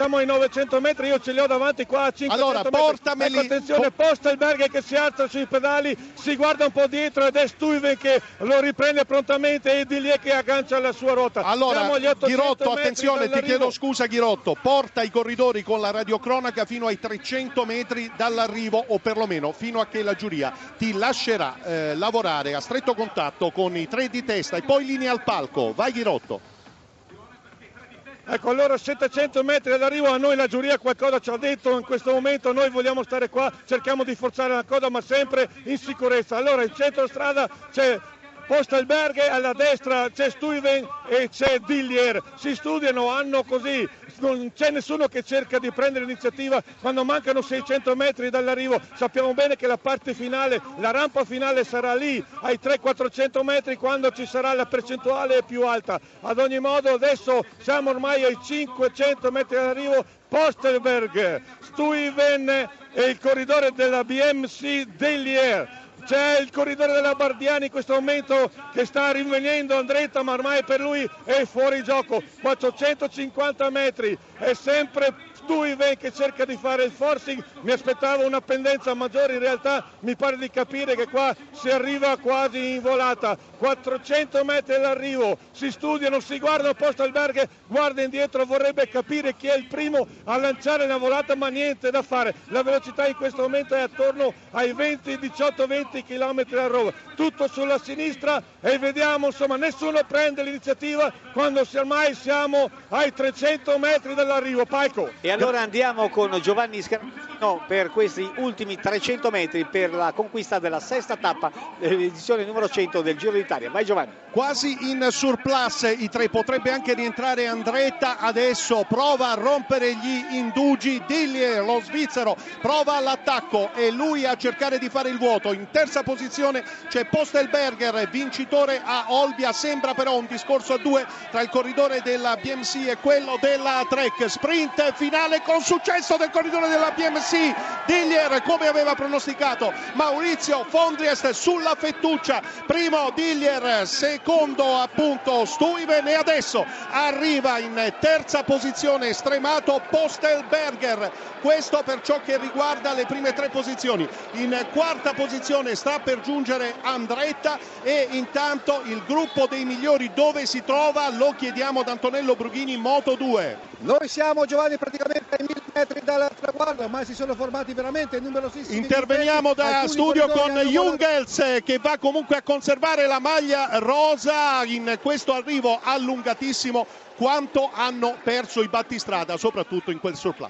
siamo ai 900 metri, io ce li ho davanti qua a 500 Allora, metri. portameli- Ecco, attenzione, Postelberg che si alza sui pedali, si guarda un po' dietro ed è Stuyven che lo riprende prontamente e di lì che aggancia la sua ruota. Allora, Siamo agli 800 Ghirotto, attenzione, ti dall'arrivo. chiedo scusa Ghirotto, porta i corridori con la radiocronaca fino ai 300 metri dall'arrivo o perlomeno fino a che la giuria ti lascerà eh, lavorare a stretto contatto con i tre di testa e poi linea al palco. Vai Ghirotto. Ecco, allora 700 metri dall'arrivo a noi la giuria qualcosa ci ha detto in questo momento, noi vogliamo stare qua, cerchiamo di forzare la coda ma sempre in sicurezza. Allora in centro strada c'è Postelberg, alla destra c'è Stuyven e c'è Dillier. Si studiano, hanno così, non c'è nessuno che cerca di prendere l'iniziativa quando mancano 600 metri dall'arrivo. Sappiamo bene che la parte finale, la rampa finale sarà lì ai 300-400 metri quando ci sarà la percentuale più alta. Ad ogni modo adesso siamo ormai ai 500 metri dall'arrivo. Postelberg, Stuyven e il corridore della BMC Delier. C'è il corridore della Bardiani in questo momento che sta rinvenendo Andretta, ma ormai per lui è fuori gioco. 450 metri, è sempre Stuyven che cerca di fare il forcing. Mi aspettavo una pendenza maggiore, in realtà mi pare di capire che qua si arriva quasi in volata. 400 metri all'arrivo, si studiano, si guardano, Postelberg guarda indietro, vorrebbe capire chi è il primo a lanciare la volata, ma niente da fare. La velocità in questo momento è attorno ai 20, 18-20 km all'ora. Tutto sulla sinistra e vediamo, insomma, nessuno prende l'iniziativa quando ormai siamo ai 300 metri dall'arrivo. Paico. E allora andiamo con Giovanni Scarpino per questi ultimi 300 metri per la conquista della sesta tappa dell'edizione numero 100 del Giro d'Italia. Vai Giovanni. Quasi in surplus i tre, potrebbe anche rientrare Andretta. Adesso, prova a rompere gli indugi, Dillier lo svizzero prova all'attacco e lui a cercare di fare il vuoto, in terza posizione c'è Postelberger, vincitore a Olbia, sembra però un discorso a due tra il corridore della BMC e quello della Trek, sprint finale con successo del corridore della BMC, Dillier come aveva pronosticato, Maurizio Fondriest sulla fettuccia, primo Dillier, secondo appunto Stuyven. E adesso arriva in terza posizione stremato Postelberger, questo per ciò che riguarda le prime tre posizioni, in quarta posizione sta per giungere Andretta e intanto il gruppo dei migliori dove si trova? Lo chiediamo ad Antonello Brughini Moto 2. Noi siamo Giovanni praticamente ai metri dal traguardo, ma si sono formati veramente numerosissimi. Interveniamo da studio con Jungels che va comunque a conservare la maglia rosa in questo arrivo allungatissimo. Quanto hanno perso i battistrada, soprattutto in quel surplus.